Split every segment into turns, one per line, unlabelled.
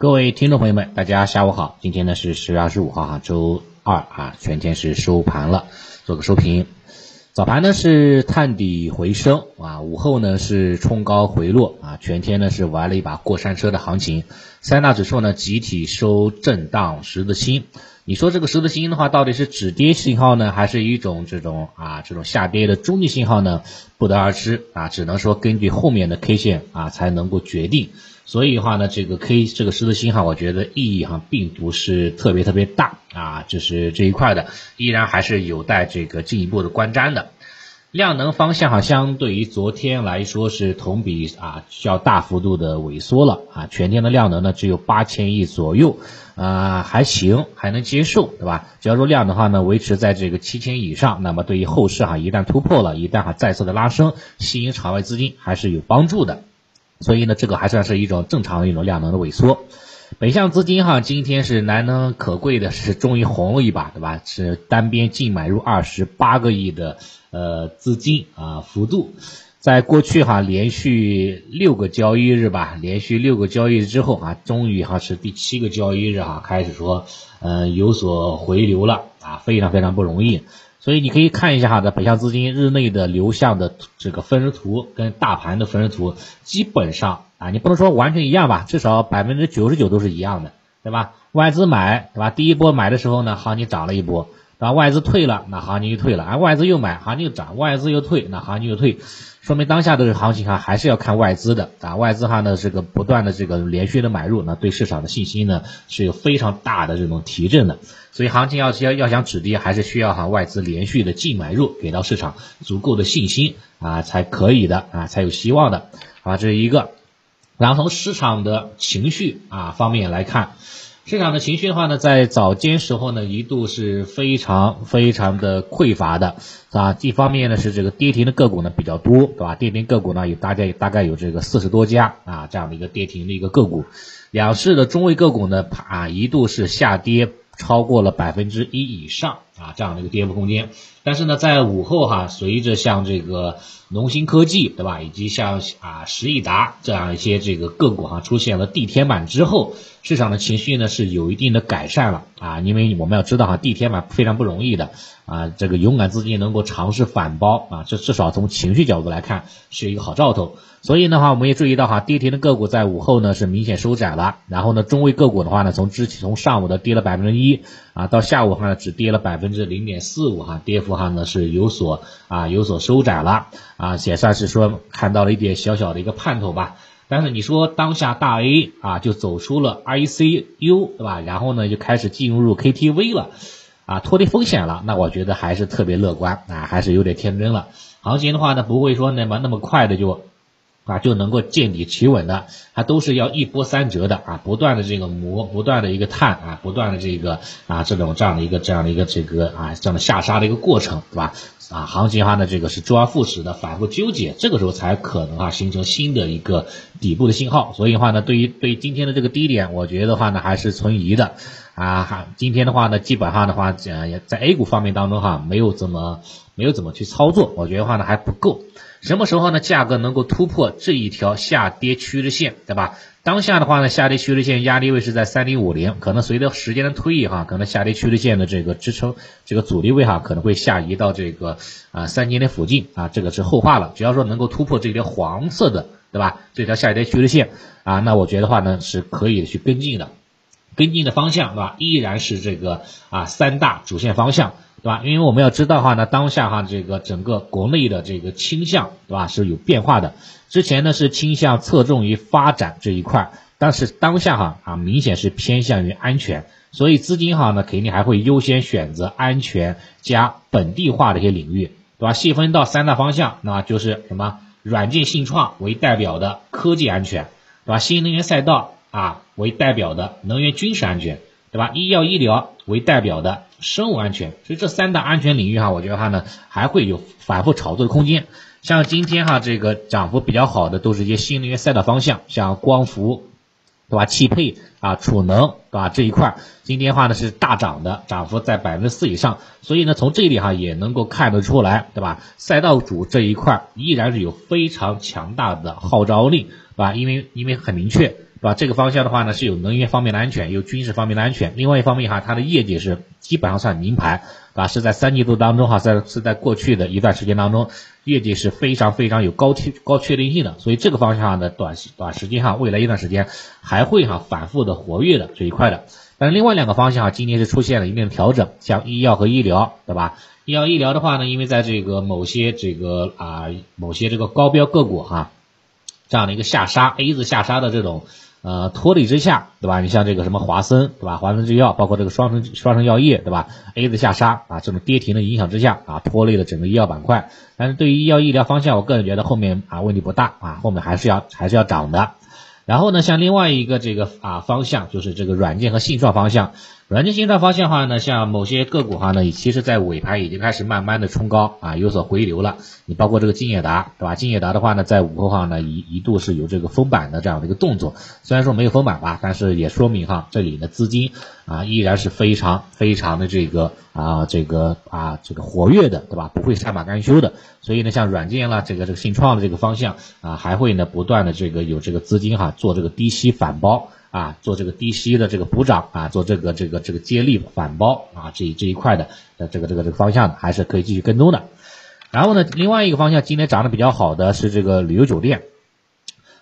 各位听众朋友们，大家下午好。今天呢是十月二十五号哈，周二啊，全天是收盘了，做个收评。早盘呢是探底回升啊，午后呢是冲高回落啊，全天呢是玩了一把过山车的行情。三大指数呢集体收震荡十字星。你说这个十字星的话，到底是止跌信号呢，还是一种这种啊这种下跌的中继信号呢？不得而知啊，只能说根据后面的 K 线啊才能够决定。所以的话呢，这个 K 这个十字星哈，我觉得意义哈并不是特别特别大啊，就是这一块的，依然还是有待这个进一步的观瞻的。量能方向哈，相对于昨天来说是同比啊需要大幅度的萎缩了啊，全天的量能呢只有八千亿左右啊，还行，还能接受，对吧？只要说量的话呢维持在这个七千以上，那么对于后市哈一旦突破了，一旦哈再次的拉升，吸引场外资金还是有帮助的。所以呢，这个还算是一种正常的一种量能的萎缩。北向资金哈，今天是难能可贵的，是终于红了一把，对吧？是单边净买入二十八个亿的呃资金啊幅度，在过去哈连续六个交易日吧，连续六个交易日之后啊，终于哈是第七个交易日哈开始说嗯有所回流了啊，非常非常不容易。所以你可以看一下哈，的北向资金日内的流向的这个分时图跟大盘的分时图，基本上啊，你不能说完全一样吧，至少百分之九十九都是一样的，对吧？外资买，对吧？第一波买的时候呢，行情涨了一波。啊，外资退了，那行情就退了；啊，外资又买，行情就涨；外资又退，那行情就退。说明当下的行情哈，还是要看外资的啊。外资哈呢，这个不断的这个连续的买入，那对市场的信心呢是有非常大的这种提振的。所以行情要要要想止跌，还是需要哈外资连续的净买入，给到市场足够的信心啊，才可以的啊，才有希望的啊。这是一个。然后从市场的情绪啊方面来看。市场的情绪的话呢，在早间时候呢，一度是非常非常的匮乏的，啊，一方面呢是这个跌停的个股呢比较多，对吧？跌停个股呢有大概大概有这个四十多家啊，这样的一个跌停的一个个股，两市的中位个股呢，啊，一度是下跌超过了百分之一以上。啊，这样的一个跌幅空间。但是呢，在午后哈，随着像这个农新科技，对吧，以及像啊十亿达这样一些这个个股哈，出现了地天板之后，市场的情绪呢是有一定的改善了啊，因为我们要知道哈，地天板非常不容易的啊，这个勇敢资金能够尝试反包啊，这至少从情绪角度来看是一个好兆头。所以的话，我们也注意到哈，跌停的个股在午后呢是明显收窄了，然后呢，中位个股的话呢，从之前从上午的跌了百分之一啊，到下午哈只跌了百分之零点四五哈，跌幅。哈呢是有所啊有所收窄了啊，也算是说看到了一点小小的一个盼头吧。但是你说当下大 A 啊就走出了 ICU 对吧？然后呢就开始进入 KTV 了啊，脱离风险了。那我觉得还是特别乐观啊，还是有点天真了。行情的话呢不会说那么那么快的就。啊，就能够见底企稳的，它都是要一波三折的啊，不断的这个磨，不断的一个探啊，不断的这个啊，这种这样的一个这样的一个这个啊，这样的下杀的一个过程，对吧？啊，行情哈呢，这个是周而复始的反复纠结，这个时候才可能啊形成新的一个底部的信号。所以的话呢，对于对于今天的这个低点，我觉得话呢还是存疑的啊。哈，今天的话呢，基本上的话，呃，在 A 股方面当中哈，没有怎么没有怎么去操作，我觉得话呢还不够。什么时候呢？价格能够突破这一条下跌趋势线，对吧？当下的话呢，下跌趋势线压力位是在三零五零，可能随着时间的推移哈，可能下跌趋势线的这个支撑，这个阻力位哈，可能会下移到这个啊三千点附近啊，这个是后话了。只要说能够突破这条黄色的，对吧？这条下跌趋势线啊，那我觉得话呢是可以去跟进的，跟进的方向，对吧？依然是这个啊三大主线方向。对吧？因为我们要知道哈，那当下哈这个整个国内的这个倾向，对吧，是有变化的。之前呢是倾向侧重于发展这一块，但是当下哈啊明显是偏向于安全，所以资金哈呢肯定还会优先选择安全加本地化的一些领域，对吧？细分到三大方向，那就是什么？软件信创为代表的科技安全，对吧？新能源赛道啊为代表的能源军事安全。对吧？医药医疗为代表的生物安全，所以这三大安全领域哈，我觉得哈呢还会有反复炒作的空间。像今天哈这个涨幅比较好的都是一些新能源赛道方向，像光伏，对吧？汽配啊，储能，对吧？这一块今天话呢是大涨的，涨幅在百分之四以上。所以呢从这里哈也能够看得出来，对吧？赛道主这一块依然是有非常强大的号召力，对吧？因为因为很明确。对吧？这个方向的话呢，是有能源方面的安全，有军事方面的安全。另外一方面哈，它的业绩是基本上算名牌，啊，是在三季度当中哈，在是在过去的一段时间当中，业绩是非常非常有高确高确定性的。所以这个方向的短时短时间哈，未来一段时间还会哈反复的活跃的这一块的。但是另外两个方向哈，今年是出现了一定的调整，像医药和医疗，对吧？医药医疗的话呢，因为在这个某些这个啊某些这个高标个股哈，这样的一个下杀 A 字下杀的这种。呃，拖累之下，对吧？你像这个什么华森，对吧？华森制药，包括这个双生双生药业，对吧？A 字下杀啊，这种跌停的影响之下啊，拖累了整个医药板块。但是对于医药医疗方向，我个人觉得后面啊问题不大啊，后面还是要还是要涨的。然后呢，像另外一个这个啊方向，就是这个软件和信创方向。软件信创方向的话呢，像某些个股哈呢，其实在尾盘已经开始慢慢的冲高啊，有所回流了。你包括这个金业达，对吧？金业达的话呢，在午后哈呢一一度是有这个封板的这样的一个动作，虽然说没有封板吧，但是也说明哈这里的资金啊依然是非常非常的这个啊这个啊这个活跃的，对吧？不会善罢甘休的。所以呢，像软件啦，这个这个信创的这个方向啊，还会呢不断的这个有这个资金哈做这个低吸反包。啊，做这个低吸的这个补涨啊，做这个这个这个接力反包啊，这一这一块的的这个这个这个方向的，还是可以继续跟踪的。然后呢，另外一个方向今天涨得比较好的是这个旅游酒店。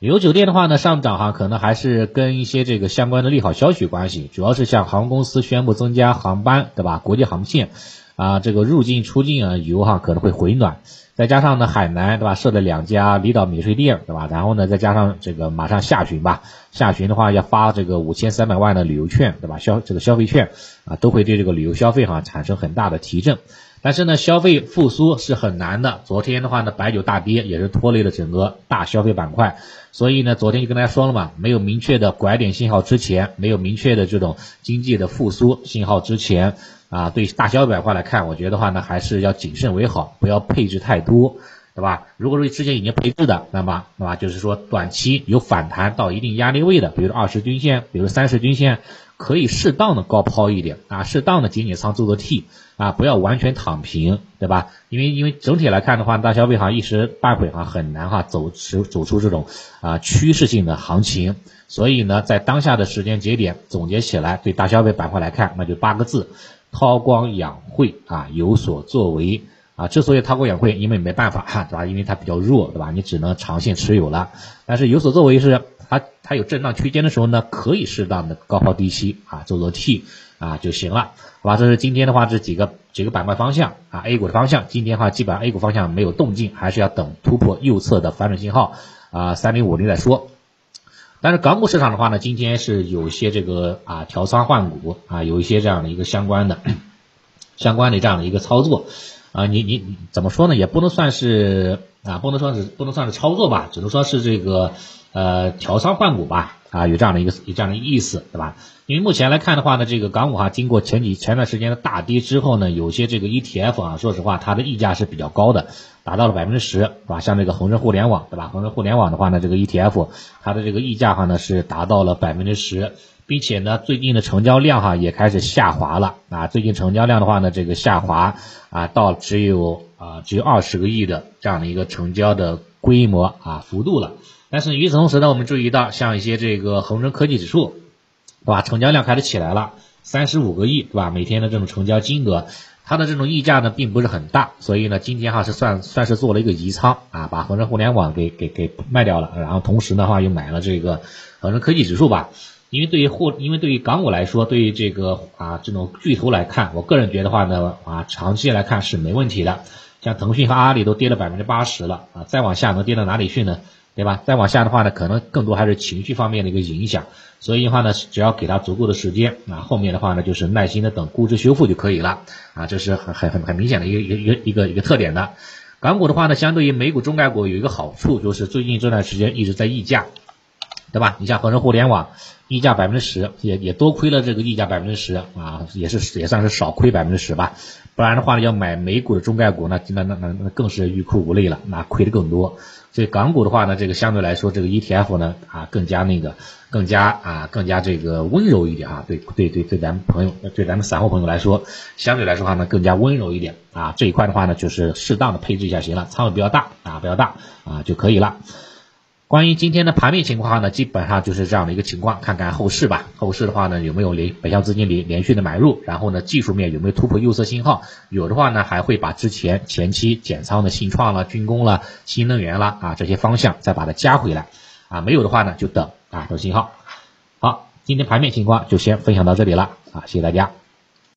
旅游酒店的话呢，上涨哈，可能还是跟一些这个相关的利好消息有关系，主要是像航空公司宣布增加航班，对吧？国际航线啊，这个入境出境啊游哈可能会回暖。再加上呢，海南对吧，设了两家离岛免税店对吧？然后呢，再加上这个马上下旬吧，下旬的话要发这个五千三百万的旅游券对吧？消这个消费券啊，都会对这个旅游消费哈产生很大的提振。但是呢，消费复苏是很难的。昨天的话呢，白酒大跌也是拖累了整个大消费板块。所以呢，昨天就跟大家说了嘛，没有明确的拐点信号之前，没有明确的这种经济的复苏信号之前。啊，对大小板块来看，我觉得话呢，还是要谨慎为好，不要配置太多，对吧？如果说之前已经配置的，那么，对吧？就是说短期有反弹到一定压力位的，比如二十均线，比如三十均线，可以适当的高抛一点啊，适当的减减仓做做 T 啊，不要完全躺平，对吧？因为因为整体来看的话，大消费行一时半会哈很难哈走出走出这种啊趋势性的行情，所以呢，在当下的时间节点总结起来，对大消费板块来看，那就八个字。韬光养晦啊，有所作为啊。之所以韬光养晦，因为没办法哈，对吧？因为它比较弱，对吧？你只能长线持有了。但是有所作为是它它有震荡区间的时候呢，可以适当的高抛低吸啊，做做 T 啊就行了，好吧？这是今天的话这几个几个板块方向啊，A 股的方向。今天的话基本上 A 股方向没有动静，还是要等突破右侧的反转信号啊，三零五零再说。但是港股市场的话呢，今天是有一些这个啊调仓换股啊，有一些这样的一个相关的 相关的这样的一个操作啊，你你怎么说呢？也不能算是啊，不能说是不能算是操作吧，只能说是这个呃调仓换股吧啊，有这样的一个有这样的意思，对吧？因为目前来看的话呢，这个港股哈，经过前几前段时间的大跌之后呢，有些这个 ETF 啊，说实话它的溢价是比较高的。达到了百分之十，是吧？像这个恒生互联网，对吧？恒生互联网的话呢，这个 ETF 它的这个溢价哈呢是达到了百分之十，并且呢最近的成交量哈也开始下滑了啊。最近成交量的话呢，这个下滑啊到只有啊只有二十个亿的这样的一个成交的规模啊幅度了。但是与此同时呢，我们注意到像一些这个恒生科技指数，对吧？成交量开始起来了，三十五个亿，对吧？每天的这种成交金额。它的这种溢价呢，并不是很大，所以呢，今天哈是算算是做了一个移仓啊，把恒生互联网给给给卖掉了，然后同时的话又买了这个恒生科技指数吧。因为对于货，因为对于港股来说，对于这个啊这种巨头来看，我个人觉得话呢啊，长期来看是没问题的。像腾讯和阿里都跌了百分之八十了啊，再往下能跌到哪里去呢？对吧？再往下的话呢，可能更多还是情绪方面的一个影响。所以的话呢，只要给他足够的时间啊，后面的话呢，就是耐心的等估值修复就可以了啊，这是很很很很明显的一个一个一个一个一个特点的。港股的话呢，相对于美股中概股有一个好处，就是最近这段时间一直在溢价，对吧？你像恒生互联网溢价百分之十，也也多亏了这个溢价百分之十啊，也是也算是少亏百分之十吧。不然的话呢，要买美股的中概股，那那那那那更是欲哭无泪了，那亏的更多。所以港股的话呢，这个相对来说，这个 ETF 呢啊更加那个，更加啊更加这个温柔一点啊，对对对对，咱们朋友对咱们散户朋友来说，相对来说话呢更加温柔一点啊。这一块的话呢，就是适当的配置一下行了，仓位比较大啊，比较大啊就可以了。关于今天的盘面情况呢，基本上就是这样的一个情况，看看后市吧。后市的话呢，有没有连北向资金连连续的买入？然后呢，技术面有没有突破右侧信号？有的话呢，还会把之前前期减仓的信创了、军工了、新能源了啊这些方向再把它加回来啊。没有的话呢，就等啊等信号。好，今天盘面情况就先分享到这里了啊，谢谢大家。